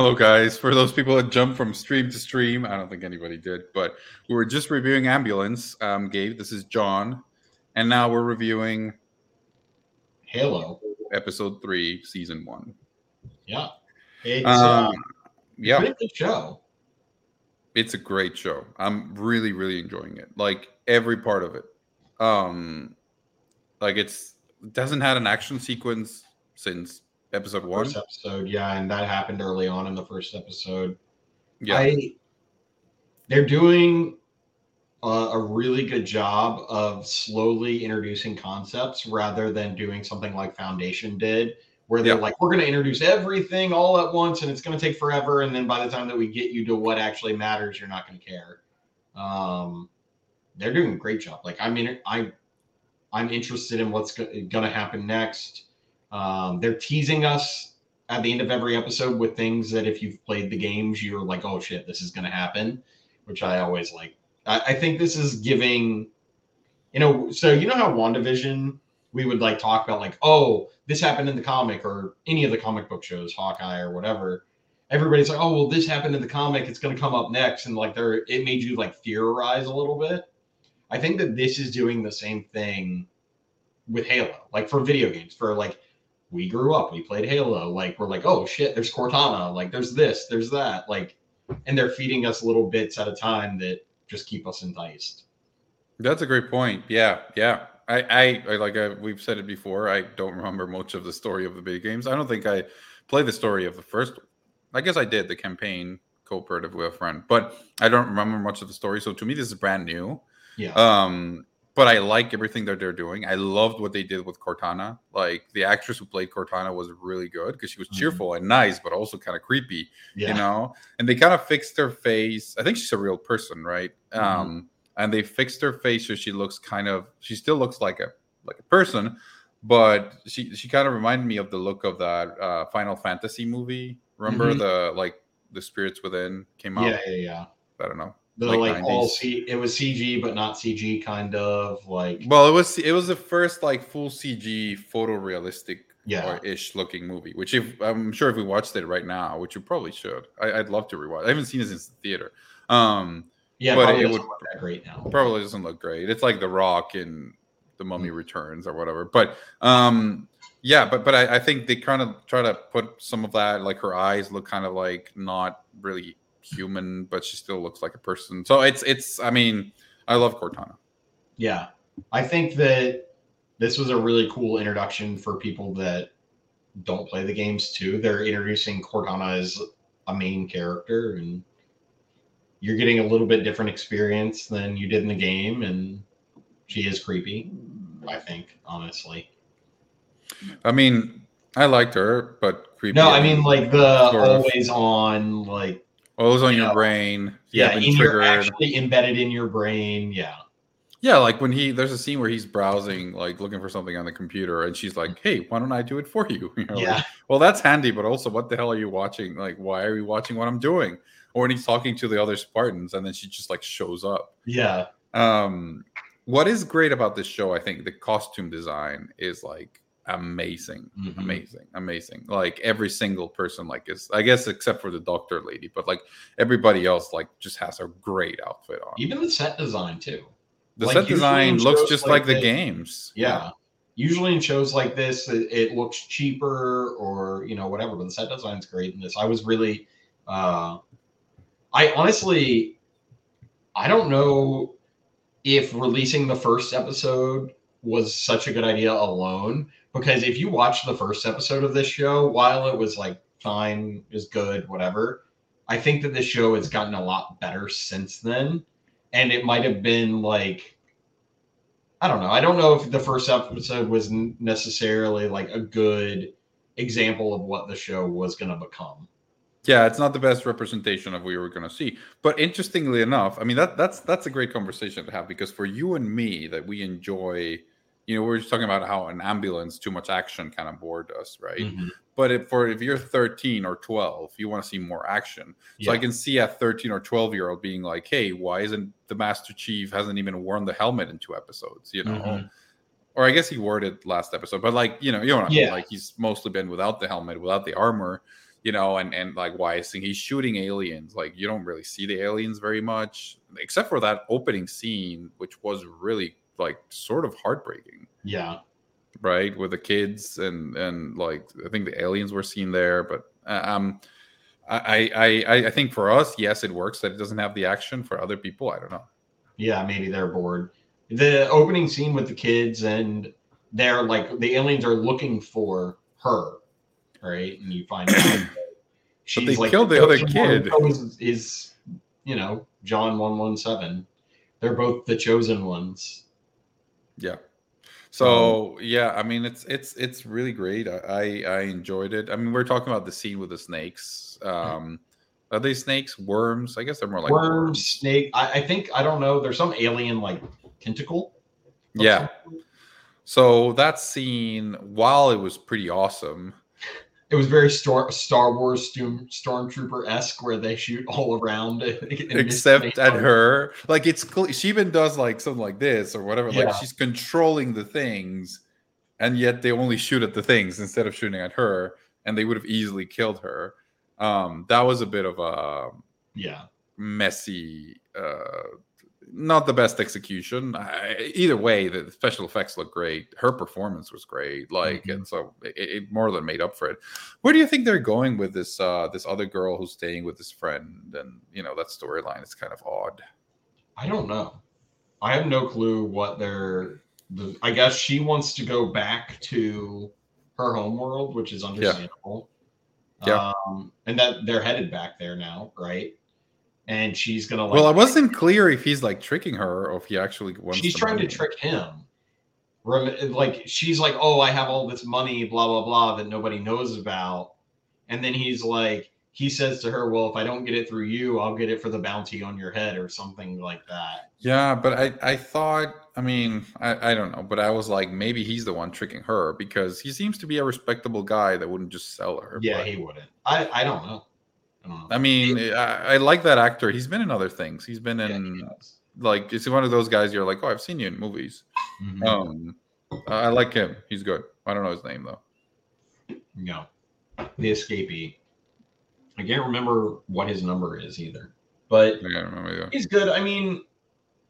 Hello, guys. For those people that jump from stream to stream, I don't think anybody did, but we were just reviewing Ambulance. Um, Gabe, this is John, and now we're reviewing Halo. episode three, season one. Yeah. It's Um, uh, yeah, pretty good show. it's a great show. I'm really, really enjoying it. Like every part of it. Um, like it's it doesn't had an action sequence since episode one. First episode, yeah, and that happened early on in the first episode. Yeah, I they're doing a, a really good job of slowly introducing concepts rather than doing something like Foundation did, where they're Yeah. like, we're going to introduce everything all at once and it's going to take forever. And then by the time that we get you to what actually matters, you're not going to care. Um, they're doing a great job. Like, I mean, I, I'm interested in what's going to happen next. Um, they're teasing us at the end of every episode with things that if you've played the games, you're like, oh shit, this is going to happen, which I always like. I, I think this is giving, you know, so you know how WandaVision, we would like talk about like, oh, this happened in the comic or any of the comic book shows, Hawkeye or whatever. Everybody's like, oh, well, this happened in the comic. It's going to come up next. And like, there, it made you like theorize a little bit. I think that this is doing the same thing with Halo, like for video games, for like, we grew up, we played Halo. Like we're like, oh shit, there's Cortana. Like there's this, there's that. Like, and they're feeding us little bits at a time that just keep us enticed. That's a great point. Yeah, yeah. I, I, I like I, we've said it before. I don't remember much of the story of the video games. I don't think I played the story of the first. I guess I did the campaign cooperative with a friend, but I don't remember much of the story. So to me, this is brand new. Yeah. Um, but I like everything that they're doing. I loved what they did with Cortana. Like the actress who played Cortana was really good because she was Mhm. cheerful and nice, but also kind of creepy yeah. you know and they kind of fixed her face i think she's a real person right Mhm. um and they fixed her face so she looks kind of she still looks like a like a person but she she kind of reminded me of the look of that uh final fantasy movie remember Mhm. the like the spirits within came out yeah, yeah, yeah. i don't know The Like like, all C, it was CG but not CG kind of like well it was it was the first like full cg photorealistic yeah. or ish looking movie which if i'm sure if we watched it right now which you probably should I, i'd love to rewatch i haven't seen it since the theater um Yeah, but it would- look that great now. probably doesn't look great. It's like The Rock and The Mummy Mm. Returns or whatever. But um, yeah, but but I, I think they kind of try to put some of that, like her eyes look kind of like not really human, but she still looks like a person. So it's it's. I mean, I love Cortana. Yeah. I think that this was a really cool introduction for people that don't play the games too. They're introducing Cortana as a main character and you're getting a little bit different experience than you did in the game and she is creepy, I think, honestly. I mean, I liked her, but creepy. No, I mean like the of. always on like oh, was on you your know, brain. yeah, in your actually embedded in your brain. Yeah. Yeah, like when he there's a scene where he's browsing, like looking for something on the computer, and she's like, "Hey, why don't I do it for you?" You know, like, Yeah. well, that's handy, but also, what the hell are you watching? Like, why are you watching what I'm doing? Or when he's talking to the other Spartans, and then she just like shows up. Yeah. Um, what is great about this show, I think, the costume design is like amazing, Mhm. amazing, amazing. Like every single person, like is I guess except for the doctor lady, but like everybody else, like just has a great outfit on. Even the set design too. The like, set design looks just like like, the games. Yeah. Usually in shows like this, it, it looks cheaper or you know whatever, but the set design's great in this. I was really, uh, I honestly, I don't know if releasing the first episode was such a good idea alone because if you watch the first episode of this show, while it was like fine, is good, whatever, I think that this show has gotten a lot better since then, and it might have been like I don't know. I don't know if the first episode was necessarily like a good example of what the show was going to become. Yeah, it's not the best representation of what we were going to see. But interestingly enough, I mean that that's that's a great conversation to have because for you and me that we enjoy, you know, we we're just talking about how an ambulance too much action kind of bored us, right? Mhm. But if for if you're 13 or 12, you want to see more action. So I can see a 13 or 12 year old being like, "Hey, why isn't the Master Chief hasn't even worn the helmet in two episodes?" You know, Mhm. or I guess he wore it last episode, but like you know, you know, what I mean? Yeah. like he's mostly been without the helmet, without the armor. you know, and and like Weissing, he's shooting aliens. Like you don't really see the aliens very much, except for that opening scene, which was really like sort of heartbreaking. Yeah. Right, with the kids and and like I think the aliens were seen there, but uh, um, I I I think for us, yes, it works that it doesn't have the action. For other people, I don't know. Yeah, maybe they're bored. The opening scene with the kids and they're like the aliens are looking for her, right? And you find out she's they like killed the other kid. Is, is you know John one one seven? They're both the chosen ones. Yeah. So um, yeah, I mean it's it's it's really great. I, I, enjoyed it. I mean, we're talking about the scene with the snakes. Um, are they snakes? Worms? I guess they're more like worms, worms. snake. I, I, think I don't know. There's some alien like tentacle. Yeah. Something. So that scene, while it was pretty awesome, it was very Star, Star Wars Storm, Stormtrooper esque, where they shoot all around, except at her. Like it's she even does like something like this or whatever. Yeah. Like she's controlling the things, and yet they only shoot at the things instead of shooting at her, and they would have easily killed her. Um, that was a bit of a yeah messy uh not the best execution. I, either way, the special effects look great. Her performance was great. Like, mm-hmm. and so it, it, more than made up for it. Where do you think they're going with this? Uh, this other girl who's staying with this friend, and you know that storyline is kind of odd. I don't know. I have no clue what they're. The, I guess she wants to go back to her home world, which is understandable. Yeah. yeah. Um, and that they're headed back there now, right? And she's gonna. Like, well, I wasn't clear if he's like tricking her or if he actually wants. She's trying money. to trick him. Like she's like, "Oh, I have all this money, blah blah blah, that nobody knows about," and then he's like, he says to her, "Well, if I don't get it through you, I'll get it for the bounty on your head or something like that." Yeah, but I I thought, I mean, I I don't know, but I was like, maybe he's the one tricking her because he seems to be a respectable guy that wouldn't just sell her. Yeah, but... he wouldn't. I I don't know. I mean, I, I, like that actor. He's been in other things. He's been in yeah, he like it's one of those guys. You're like, oh, I've seen you in movies. Mm-hmm. Um, I like him. He's good. I don't know his name though. No, the escapee. I can't remember what his number is either, but he's good. I mean,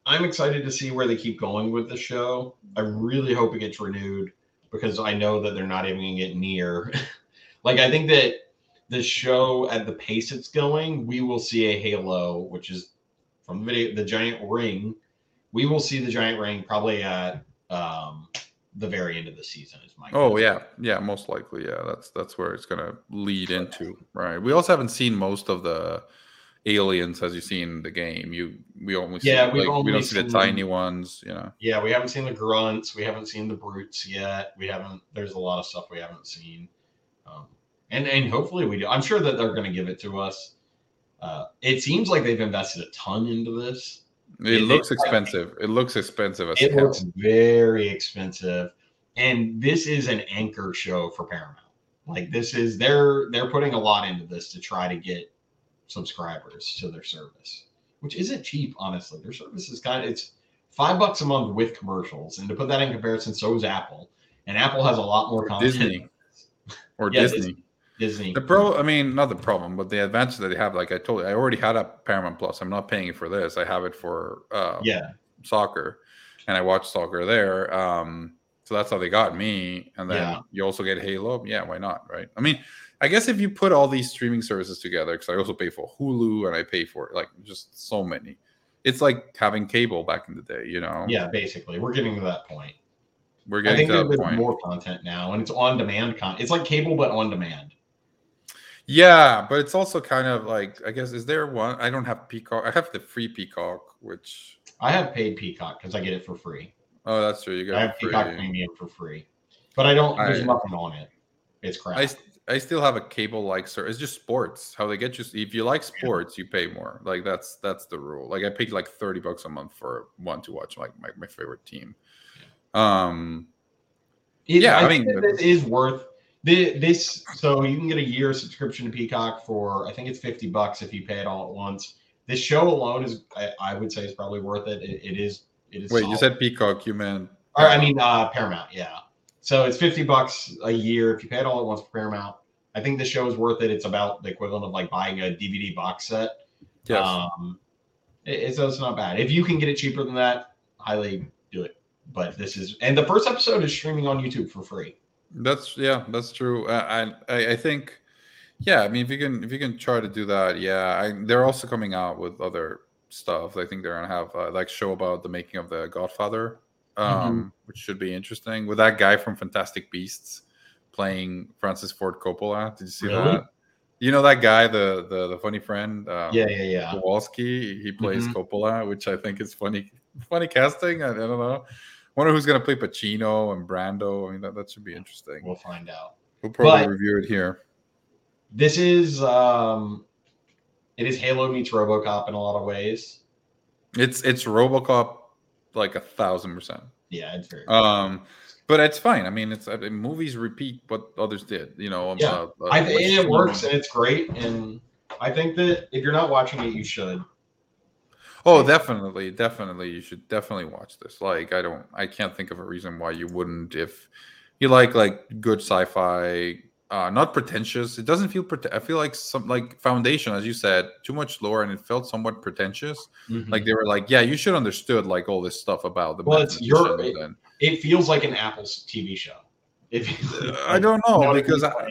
I'm excited to see where they keep going with the show. I really hope it gets renewed because I know that they're not even going to get near. like, I think that the show at the pace it's going, we will see a Halo, which is from the video, the giant ring. We will see the giant ring probably at um, the very end of the season. Is my oh yeah yeah most likely yeah that's that's where it's gonna lead into right. We also haven't seen most of the aliens as you see in the game. You we only yeah see, we like, we don't see the tiny ones. You know yeah we haven't seen the grunts. We haven't seen the brutes yet. We haven't. There's a lot of stuff we haven't seen. Um, and and hopefully we do. I'm sure that they're going to give it to us. Uh, it seems like they've invested a ton into this. It, it looks expensive. Like, it looks expensive. it hell. looks very expensive, and this is an anchor show for Paramount. Like this is they're they're putting a lot into this to try to get subscribers to their service, which isn't cheap, honestly. Their service is kind of it's five bucks a month with commercials, and to put that in comparison, so is Apple, and Apple has a lot more content. Disney or yeah, Disney. Disney. Disney. The pro, I mean, not the problem, but the advantage that they have, like I told you, I already had a Paramount Plus. I'm not paying for this. I have it for uh, yeah soccer, and I watch soccer there. Um, so that's how they got me. And then yeah. you also get Halo. Yeah, why not? Right. I mean, I guess if you put all these streaming services together, because I also pay for Hulu and I pay for like just so many. It's like having cable back in the day, you know. Yeah, basically, we're getting to that point. We're getting I think to that point. more content now, and it's on demand. Con- it's like cable, but on demand. Yeah, but it's also kind of like I guess is there one? I don't have Peacock. I have the free Peacock, which I have paid Peacock because I get it for free. Oh, that's true. You got I have Peacock Premium for free, but I don't. There's I, nothing on it. It's crap. I, I still have a cable like sir. It's just sports. How they get you. If you like sports, you pay more. Like that's that's the rule. Like I paid like thirty bucks a month for one to watch like my, my favorite team. Um. It, yeah, I, I mean, it is worth this so you can get a year subscription to Peacock for I think it's fifty bucks if you pay it all at once. This show alone is I, I would say is probably worth it. It, it is. It is. Wait, solid. you said Peacock? You meant? Or, I mean uh, Paramount. Yeah. So it's fifty bucks a year if you pay it all at once for Paramount. I think the show is worth it. It's about the equivalent of like buying a DVD box set. Yes. Um, it, so it's not bad. If you can get it cheaper than that, highly do it. But this is, and the first episode is streaming on YouTube for free. That's yeah, that's true. Uh, I I think, yeah. I mean, if you can if you can try to do that, yeah. I, they're also coming out with other stuff. I think they're gonna have uh, like show about the making of the Godfather, um, mm-hmm. which should be interesting. With that guy from Fantastic Beasts playing Francis Ford Coppola. Did you see really? that? You know that guy, the the, the funny friend. Um, yeah, yeah, yeah. Kowalski. He plays mm-hmm. Coppola, which I think is funny. Funny casting. I, I don't know. Wonder who's gonna play Pacino and Brando. I mean, that, that should be interesting. We'll find out. We'll probably but review it here. This is um, it is Halo meets RoboCop in a lot of ways. It's it's RoboCop like a thousand percent. Yeah, it's very. Um, but it's fine. I mean, it's I mean, movies repeat what others did. You know, yeah, uh, uh, I it works and it's great. And I think that if you're not watching it, you should. Oh, definitely, definitely. You should definitely watch this. Like, I don't, I can't think of a reason why you wouldn't if you like like good sci-fi, uh, not pretentious. It doesn't feel. Pre- I feel like some like Foundation, as you said, too much lore, and it felt somewhat pretentious. Mm-hmm. Like they were like, yeah, you should understood like all this stuff about the. Well, it's your. It, it, feels like an Apple's TV show. If I don't know because I,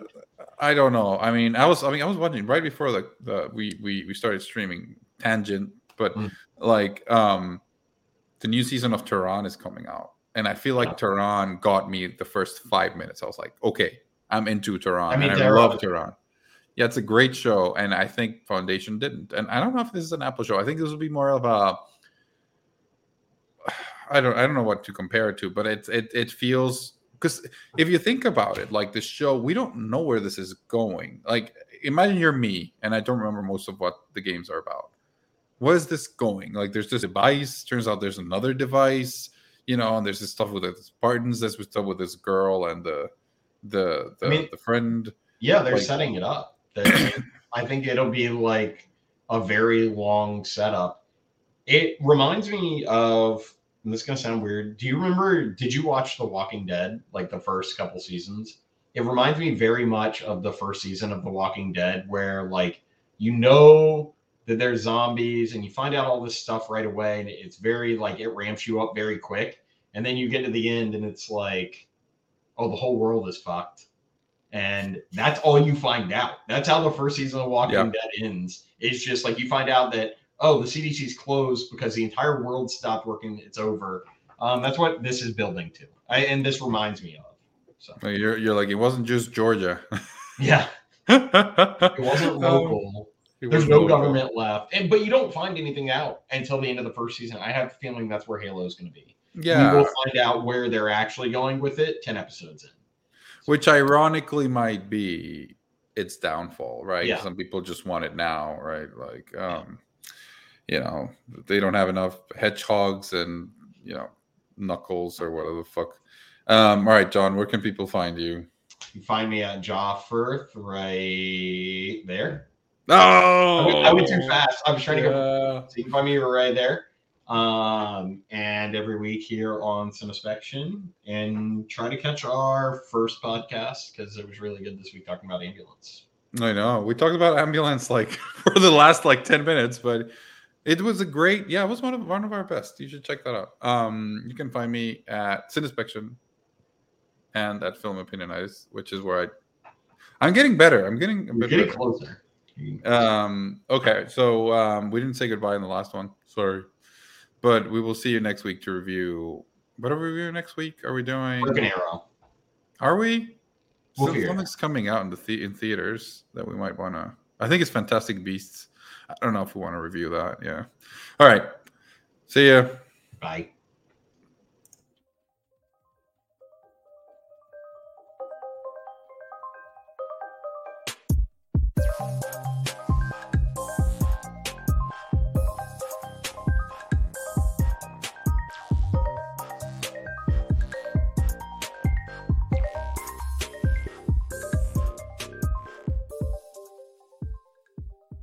I don't know. I mean, I was. I mean, I was watching right before the, the we we we started streaming Tangent but mm. like um the new season of Tehran is coming out. And I feel like Tehran got me the first five minutes. I was like, okay, I'm into Tehran. I mean, I love Tehran. Yeah, it's a great show. And I think Foundation didn't. And I don't know if this is an Apple show. I think this will be more of a I don't I don't know what to compare it to, but it it it feels because if you think about it, like the show, we don't know where this is going. Like imagine you're me and I don't remember most of what the games are about what is this going? Like, there's this device. Turns out there's another device. You know, and there's this stuff with the Spartans. There's stuff with this girl and the the the, I mean, the friend. Yeah, they're like, setting it up. I think it'll be like a very long setup. It reminds me of. this is gonna sound weird. Do you remember? Did you watch The Walking Dead? Like the first couple seasons. It reminds me very much of the first season of The Walking Dead, where like you know that there's zombies and you find out all this stuff right away and it's very like it ramps you up very quick and then you get to the end and it's like oh the whole world is fucked. And that's all you find out. That's how the first season of walking yeah. dead ends. It's just like you find out that oh the cdc's closed because the entire world stopped working. It's over. Um, that's what this is building to. I, and this reminds me of so. You're, you're like it wasn't just georgia. Yeah. It wasn't um, local there's no government left, and but you don't find anything out until the end of the first season. I have a feeling that's where Halo is going to be. Yeah, we will find out where they're actually going with it ten episodes in. Which ironically might be its downfall, right? Yeah. Some people just want it now, right? Like, um, you know, they don't have enough hedgehogs and you know knuckles or whatever the fuck. Um, all right, John, where can people find you? You find me at Jawfirth right there. No, I went, too fast. I was trying to go. So you can find me right there. Um, and every week here on Cinespection, and try to catch our first podcast because it was really good this week talking about ambulance. I know we talked about ambulance like for the last like ten minutes, but it was a great. Yeah, it was one of one of our best. You should check that out. Um, you can find me at Cinespection and at Film Opinionitis, which is where I. I'm getting better. I'm getting a bit getting better. closer. Um, okay, so um, we didn't say goodbye in the last one. Sorry, but we will see you next week to review. What are we reviewing next week? Are we doing Broken Arrow? Are we? We'll so something's coming out in the, the in theaters that we might want to. I think it's Fantastic Beasts. I don't know if we want to review that. Yeah. All right. See ya. Bye.